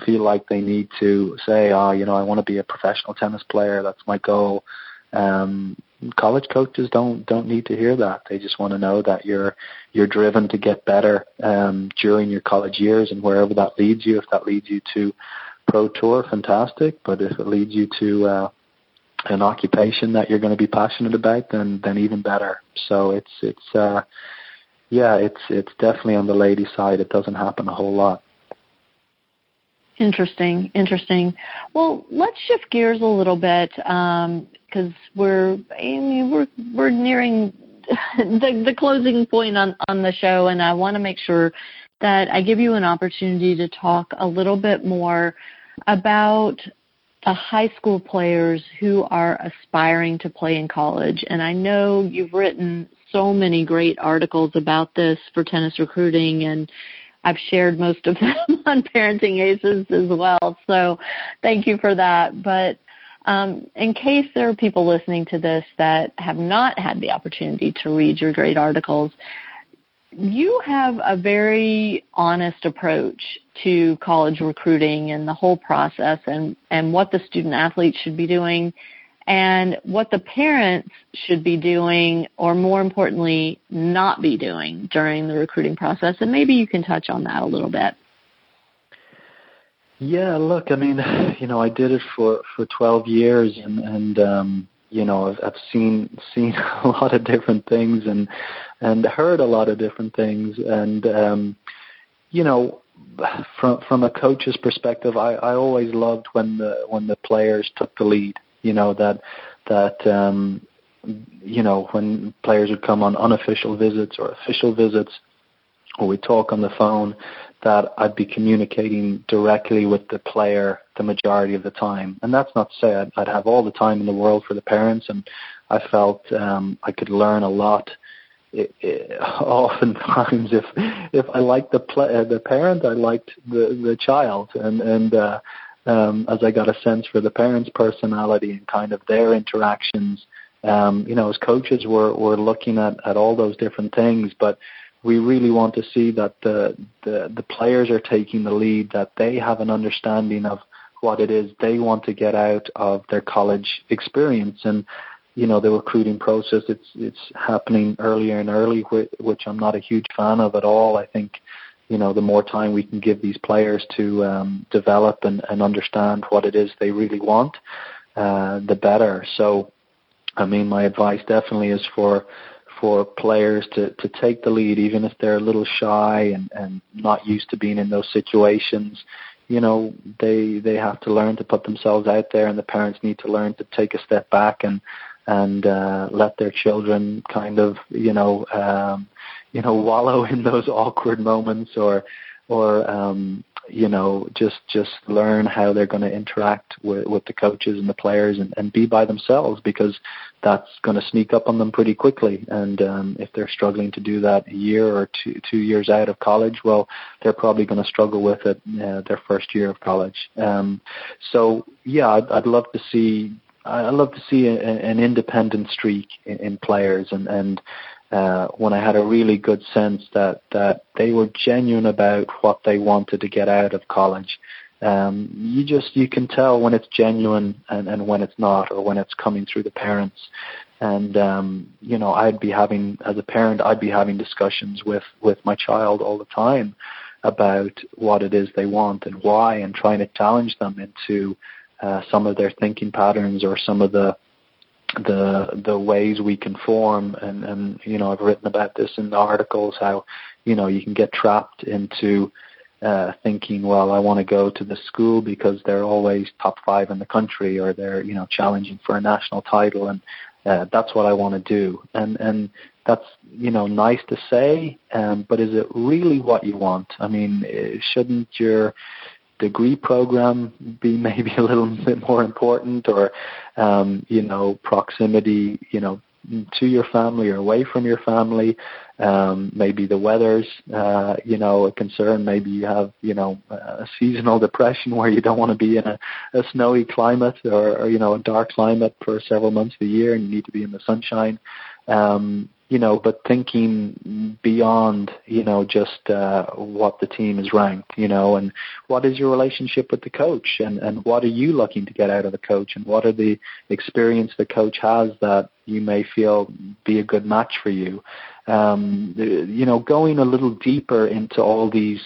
feel like they need to say, "Oh, you know, I want to be a professional tennis player. That's my goal." Um, college coaches don't don't need to hear that. They just want to know that you're you're driven to get better um, during your college years and wherever that leads you. If that leads you to pro tour, fantastic. But if it leads you to uh, an occupation that you're going to be passionate about, then then even better. So it's it's uh, yeah, it's it's definitely on the lady side. It doesn't happen a whole lot. Interesting, interesting. Well, let's shift gears a little bit because um, we're I mean, we're we're nearing the the closing point on on the show, and I want to make sure that I give you an opportunity to talk a little bit more about high school players who are aspiring to play in college. And I know you've written so many great articles about this for tennis recruiting and I've shared most of them on Parenting Aces as well. So thank you for that. But um, in case there are people listening to this that have not had the opportunity to read your great articles, you have a very honest approach to college recruiting and the whole process and, and what the student athletes should be doing and what the parents should be doing or more importantly not be doing during the recruiting process. And maybe you can touch on that a little bit. Yeah look i mean you know i did it for for 12 years and and um you know I've, I've seen seen a lot of different things and and heard a lot of different things and um you know from from a coach's perspective I I always loved when the when the players took the lead you know that that um you know when players would come on unofficial visits or official visits or we talk on the phone that I'd be communicating directly with the player the majority of the time. And that's not to say I'd, I'd have all the time in the world for the parents, and I felt um, I could learn a lot. It, it, oftentimes, if if I liked the play, uh, the parent, I liked the the child, and and uh, um, as I got a sense for the parents' personality and kind of their interactions, um, you know, as coaches, we're we're looking at at all those different things, but we really want to see that the, the the players are taking the lead, that they have an understanding of what it is they want to get out of their college experience, and you know the recruiting process. It's it's happening earlier and early, which I'm not a huge fan of at all. I think you know the more time we can give these players to um, develop and, and understand what it is they really want, uh, the better. So, I mean, my advice definitely is for for players to, to take the lead, even if they're a little shy and, and not used to being in those situations. You know, they they have to learn to put themselves out there, and the parents need to learn to take a step back and and uh, let their children kind of you know um, you know wallow in those awkward moments or or um, you know just just learn how they're going to interact with with the coaches and the players and, and be by themselves because that's going to sneak up on them pretty quickly. And um if they're struggling to do that a year or two two years out of college well they're probably going to struggle with it uh, their first year of college. Um so yeah i'd, I'd love to see I'd love to see a, an independent streak in, in players and and uh, when I had a really good sense that that they were genuine about what they wanted to get out of college. Um, you just you can tell when it's genuine and, and when it's not, or when it's coming through the parents. And um, you know, I'd be having as a parent, I'd be having discussions with with my child all the time about what it is they want and why, and trying to challenge them into uh, some of their thinking patterns or some of the the the ways we conform and and you know I've written about this in the articles how you know you can get trapped into uh, thinking well I want to go to the school because they're always top five in the country or they're you know challenging for a national title. And uh, that's what I want to do. And and that's you know nice to say um, but is it really what you want? I mean shouldn't your degree program be maybe a little bit more important or um, you know proximity you know to your family or away from your family? Um, maybe the weather's uh, you know a concern. Maybe you have you know a seasonal depression where you don't want to be in a, a snowy climate or, or you know a dark climate for several months of the year and you need to be in the sunshine. Um, you know, but thinking beyond, you know, just uh, what the team is ranked, you know, and what is your relationship with the coach, and and what are you looking to get out of the coach, and what are the experience the coach has that you may feel be a good match for you, um, you know, going a little deeper into all these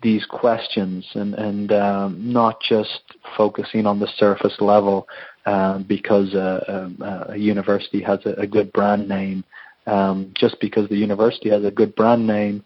these questions and and um, not just focusing on the surface level uh, because uh, um, uh, a university has a, a good brand name um, just because the university has a good brand name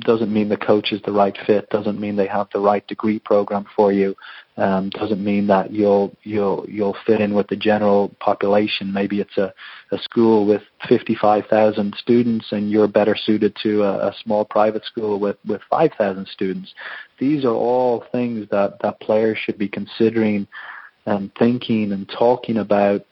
doesn't mean the coach is the right fit. Doesn't mean they have the right degree program for you. Um, doesn't mean that you'll you'll you'll fit in with the general population. Maybe it's a, a school with 55,000 students, and you're better suited to a, a small private school with with 5,000 students. These are all things that that players should be considering and thinking and talking about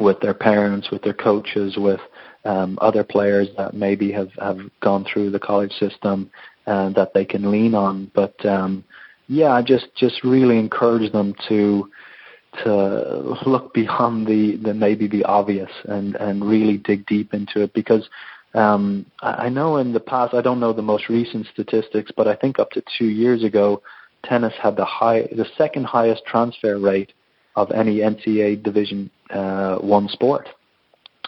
with their parents, with their coaches, with um, other players that maybe have, have gone through the college system and that they can lean on. But um, yeah, I just just really encourage them to to look beyond the, the maybe the obvious and and really dig deep into it because um, I know in the past I don't know the most recent statistics, but I think up to two years ago, tennis had the high the second highest transfer rate of any NCAA Division uh, one sport.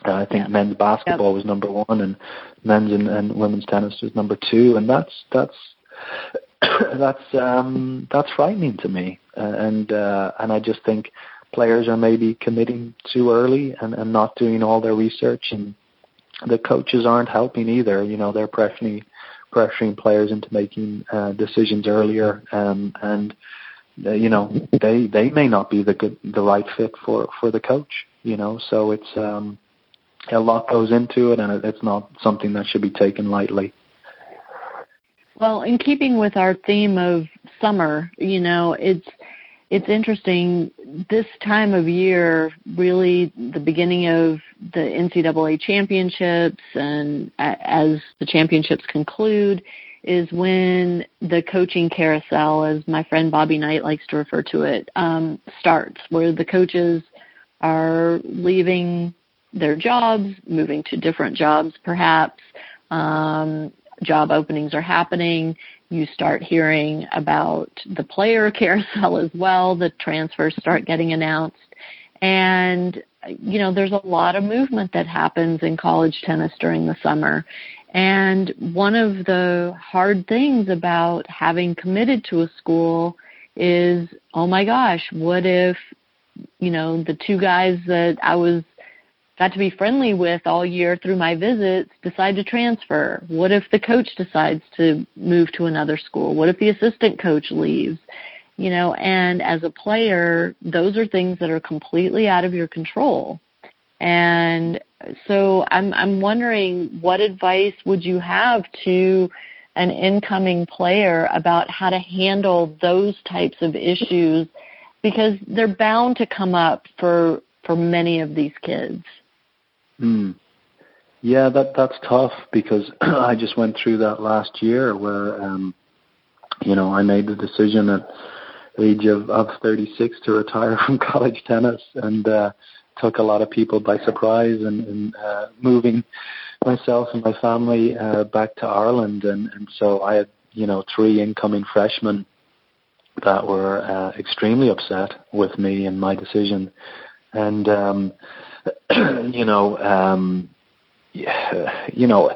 Uh, I think yeah. men's basketball yep. was number one, and men's and, and women's tennis was number two, and that's that's that's um, that's frightening to me, uh, and uh, and I just think players are maybe committing too early and, and not doing all their research, and the coaches aren't helping either. You know, they're pressuring pressuring players into making uh, decisions earlier, um, and uh, you know they they may not be the good the right fit for for the coach. You know, so it's um, a lot goes into it, and it's not something that should be taken lightly. Well, in keeping with our theme of summer, you know, it's it's interesting. This time of year, really, the beginning of the NCAA championships, and as the championships conclude, is when the coaching carousel, as my friend Bobby Knight likes to refer to it, um, starts, where the coaches are leaving their jobs, moving to different jobs perhaps. Um, job openings are happening. You start hearing about the player carousel as well. The transfers start getting announced. And, you know, there's a lot of movement that happens in college tennis during the summer. And one of the hard things about having committed to a school is, oh my gosh, what if, you know, the two guys that I was got to be friendly with all year through my visits decide to transfer? What if the coach decides to move to another school? What if the assistant coach leaves? You know, and as a player, those are things that are completely out of your control. And so I'm I'm wondering what advice would you have to an incoming player about how to handle those types of issues because they're bound to come up for for many of these kids. Mm. Yeah, that that's tough because I just went through that last year where um you know, I made the decision at age of, of 36 to retire from college tennis and uh took a lot of people by surprise and, and uh moving myself and my family uh, back to Ireland, and and so I had you know three incoming freshmen that were uh, extremely upset with me and my decision, and um, you know, um, you know.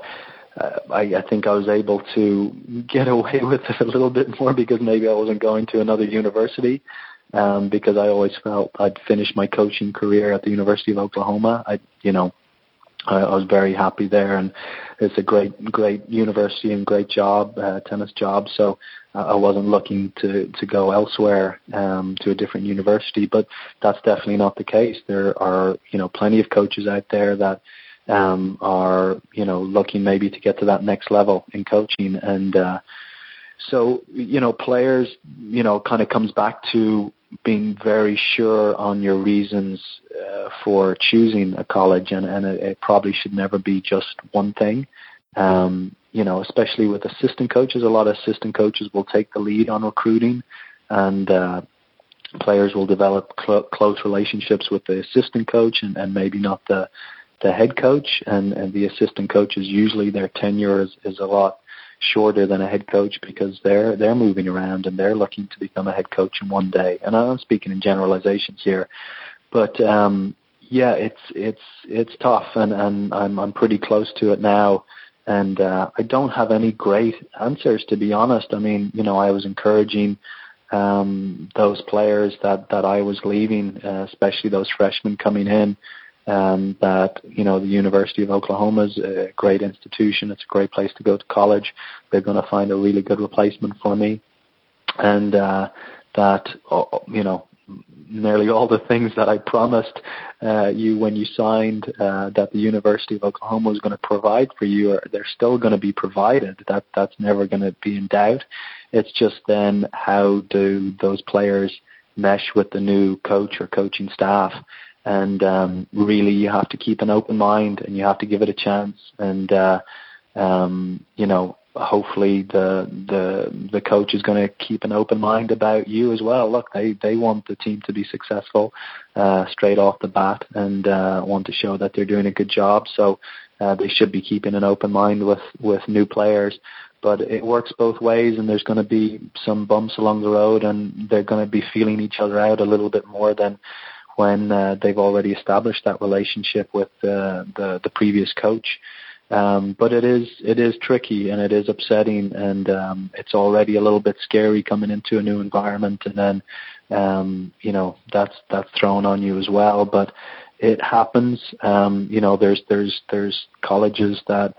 Uh, I, I think I was able to get away with it a little bit more because maybe I wasn't going to another university um, because I always felt I'd finished my coaching career at the University of Oklahoma. I, you know, I, I was very happy there, and it's a great, great university and great job, uh, tennis job. So uh, I wasn't looking to to go elsewhere um, to a different university, but that's definitely not the case. There are, you know, plenty of coaches out there that um, are, you know, looking maybe to get to that next level in coaching, and uh, so you know, players, you know, kind of comes back to being very sure on your reasons uh, for choosing a college, and, and it, it probably should never be just one thing. Um, you know, especially with assistant coaches, a lot of assistant coaches will take the lead on recruiting, and uh, players will develop cl- close relationships with the assistant coach, and, and maybe not the the head coach. And, and the assistant coaches usually their tenure is, is a lot shorter than a head coach because they're they're moving around and they're looking to become a head coach in one day. And I'm speaking in generalizations here, but um, yeah, it's it's it's tough, and and I'm I'm pretty close to it now. And uh, I don't have any great answers to be honest. I mean, you know, I was encouraging um, those players that that I was leaving, uh, especially those freshmen coming in, um, that you know the University of Oklahoma is a great institution. It's a great place to go to college. They're going to find a really good replacement for me, and uh, that you know nearly all the things that I promised uh, you when you signed uh, that the University of Oklahoma was going to provide for you, are, they're still going to be provided. That that's never going to be in doubt. It's just then how do those players mesh with the new coach or coaching staff and um, really you have to keep an open mind and you have to give it a chance. And uh, um, you know hopefully the the the coach is going to keep an open mind about you as well. Look they they want the team to be successful uh, straight off the bat and uh, want to show that they're doing a good job. So uh, they should be keeping an open mind with with new players. But it works both ways and there's going to be some bumps along the road and they're going to be feeling each other out a little bit more than when uh, they've already established that relationship with uh, the the previous coach. Um, but it is it is tricky and it is upsetting and um, it's already a little bit scary coming into a new environment and then um, you know that's that's thrown on you as well. But it happens. Um, you know, there's there's there's colleges that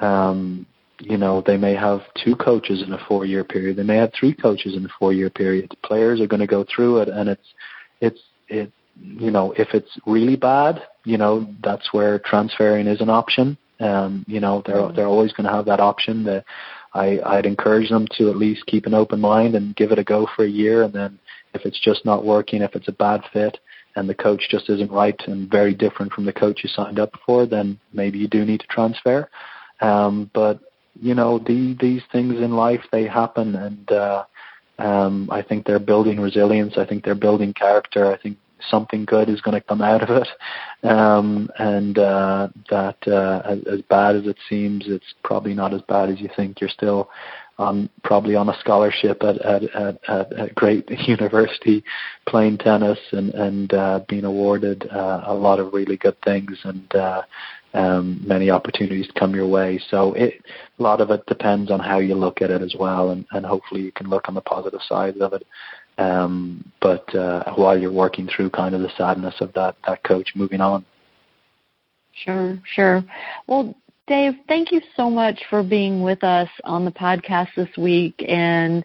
um, you know they may have two coaches in a four year period. They may have three coaches in a four year period. Players are going to go through it, and it's it's it you know, if it's really bad, you know, that's where transferring is an option. Um, you know, they're mm-hmm. they're always going to have that option. That I I'd encourage them to at least keep an open mind and give it a go for a year, and then if it's just not working, if it's a bad fit, and the coach just isn't right and very different from the coach you signed up for, then maybe you do need to transfer. Um, but you know, the, these things in life they happen, and uh, um, I think they're building resilience. I think they're building character. I think something good is going to come out of it. Um, and uh, that uh, as, as bad as it seems, it's probably not as bad as you think. You're still on probably on a scholarship at at at, at a great university, playing tennis and and uh, being awarded uh, a lot of really good things and. Uh, um, many opportunities come your way. So it, a lot of it depends on how you look at it as well, and, and hopefully you can look on the positive side of it um, but uh, while you're working through kind of the sadness of that that coach moving on. Sure, sure. Well, Dave, thank you so much for being with us on the podcast this week and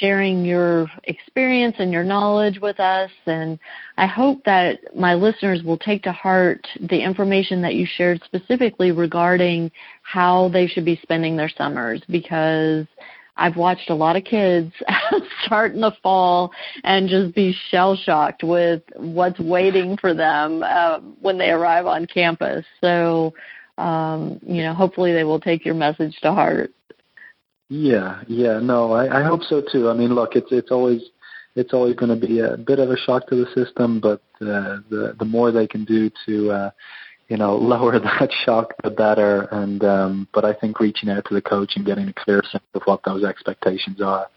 sharing your experience and your knowledge with us. And I hope that my listeners will take to heart the information that you shared specifically regarding how they should be spending their summers because I've watched a lot of kids start in the fall and just be shell shocked with what's waiting for them uh, when they arrive on campus. So, um, you know, hopefully they will take your message to heart. Yeah, yeah, no, I, I hope so too. I mean, look, it's it's always it's always going to be a bit of a shock to the system, but uh, the the more they can do to uh, you know, lower that shock, the better. And um, but I think reaching out to the coach and getting a clear sense of what those expectations are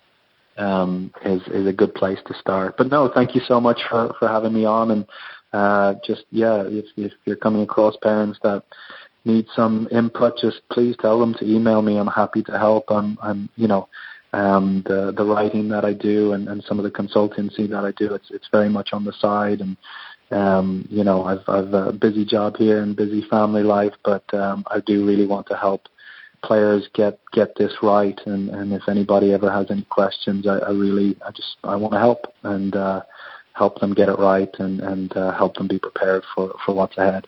um, is is a good place to start. But no, thank you so much for for having me on. And uh, just yeah, if if you're coming across parents that need some input, just please tell them to email me. I'm happy to help. I'm I'm you know um, the the writing that I do and, and some of the consultancy that I do. It's it's very much on the side and um, you know, I've I've a busy job here and busy family life, but um, I do really want to help players get get this right. And and if anybody ever has any questions, I, I really I just I want to help and uh, help them get it right and and uh, help them be prepared for for what's ahead.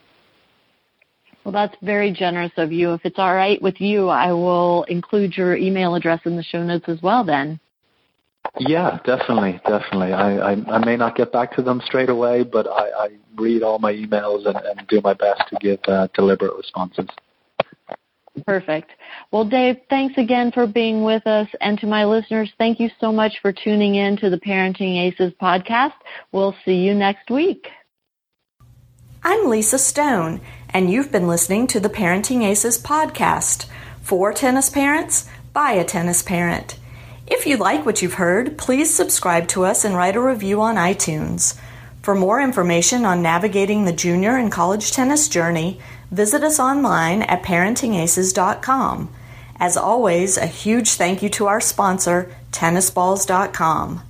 Well, that's very generous of you. If it's all right with you, I will include your email address in the show notes as well. Then. Yeah, definitely, definitely. I, I, I may not get back to them straight away, but I, I read all my emails and, and do my best to give uh, deliberate responses. Perfect. Well, Dave, thanks again for being with us. And to my listeners, thank you so much for tuning in to the Parenting Aces podcast. We'll see you next week. I'm Lisa Stone, and you've been listening to the Parenting Aces podcast for tennis parents by a tennis parent. If you like what you've heard, please subscribe to us and write a review on iTunes. For more information on navigating the junior and college tennis journey, visit us online at parentingaces.com. As always, a huge thank you to our sponsor, tennisballs.com.